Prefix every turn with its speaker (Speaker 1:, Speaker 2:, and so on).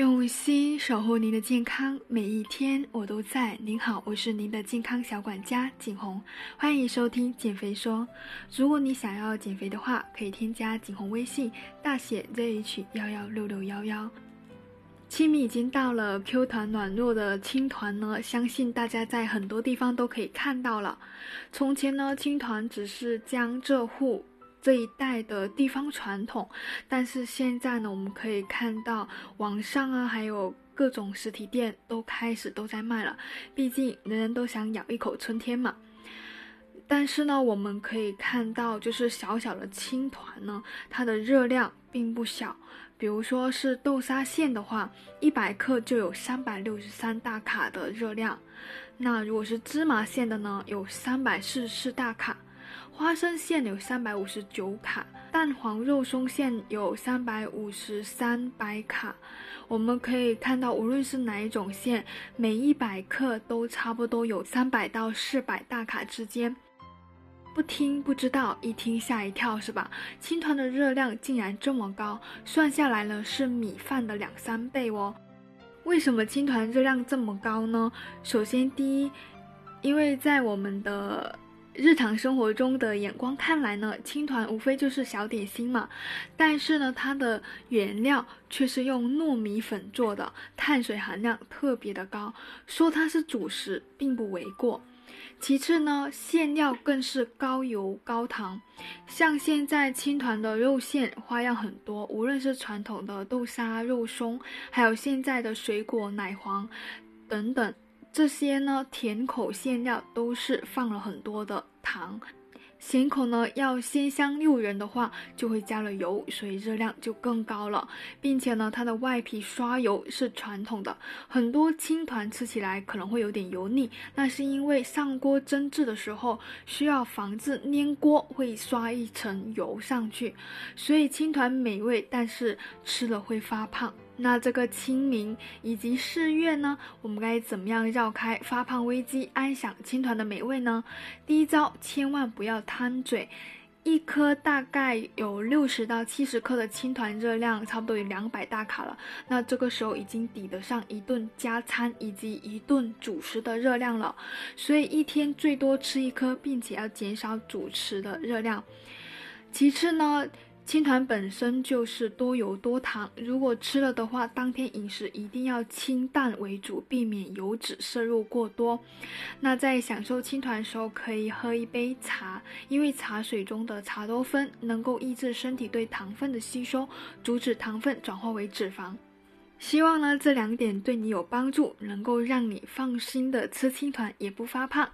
Speaker 1: 用心守护您的健康，每一天我都在。您好，我是您的健康小管家景红，欢迎收听减肥说。如果你想要减肥的话，可以添加景红微信，大写 ZH 幺幺六六幺幺。清明已经到了，Q 团暖糯的青团呢，相信大家在很多地方都可以看到了。从前呢，青团只是江浙沪。这一代的地方传统，但是现在呢，我们可以看到网上啊，还有各种实体店都开始都在卖了。毕竟人人都想咬一口春天嘛。但是呢，我们可以看到，就是小小的青团呢，它的热量并不小。比如说是豆沙馅的话，一百克就有三百六十三大卡的热量。那如果是芝麻馅的呢，有三百四十四大卡。花生馅有三百五十九卡，蛋黄肉松馅有三百五十三百卡。我们可以看到，无论是哪一种馅，每一百克都差不多有三百到四百大卡之间。不听不知道，一听吓一跳，是吧？青团的热量竟然这么高，算下来呢是米饭的两三倍哦。为什么青团热量这么高呢？首先，第一，因为在我们的日常生活中的眼光看来呢，青团无非就是小点心嘛，但是呢，它的原料却是用糯米粉做的，碳水含量特别的高，说它是主食并不为过。其次呢，馅料更是高油高糖，像现在青团的肉馅花样很多，无论是传统的豆沙肉松，还有现在的水果奶黄等等。这些呢，甜口馅料都是放了很多的糖，咸口呢要鲜香诱人的话，就会加了油，所以热量就更高了，并且呢，它的外皮刷油是传统的，很多青团吃起来可能会有点油腻，那是因为上锅蒸制的时候需要防止粘锅，会刷一层油上去，所以青团美味，但是吃了会发胖。那这个清明以及四月呢，我们该怎么样绕开发胖危机，安享青团的美味呢？第一招，千万不要贪嘴，一颗大概有六十到七十克的青团，热量差不多有两百大卡了。那这个时候已经抵得上一顿加餐以及一顿主食的热量了，所以一天最多吃一颗，并且要减少主食的热量。其次呢？青团本身就是多油多糖，如果吃了的话，当天饮食一定要清淡为主，避免油脂摄入过多。那在享受青团的时候，可以喝一杯茶，因为茶水中的茶多酚能够抑制身体对糖分的吸收，阻止糖分转化为脂肪。希望呢这两点对你有帮助，能够让你放心的吃青团，也不发胖。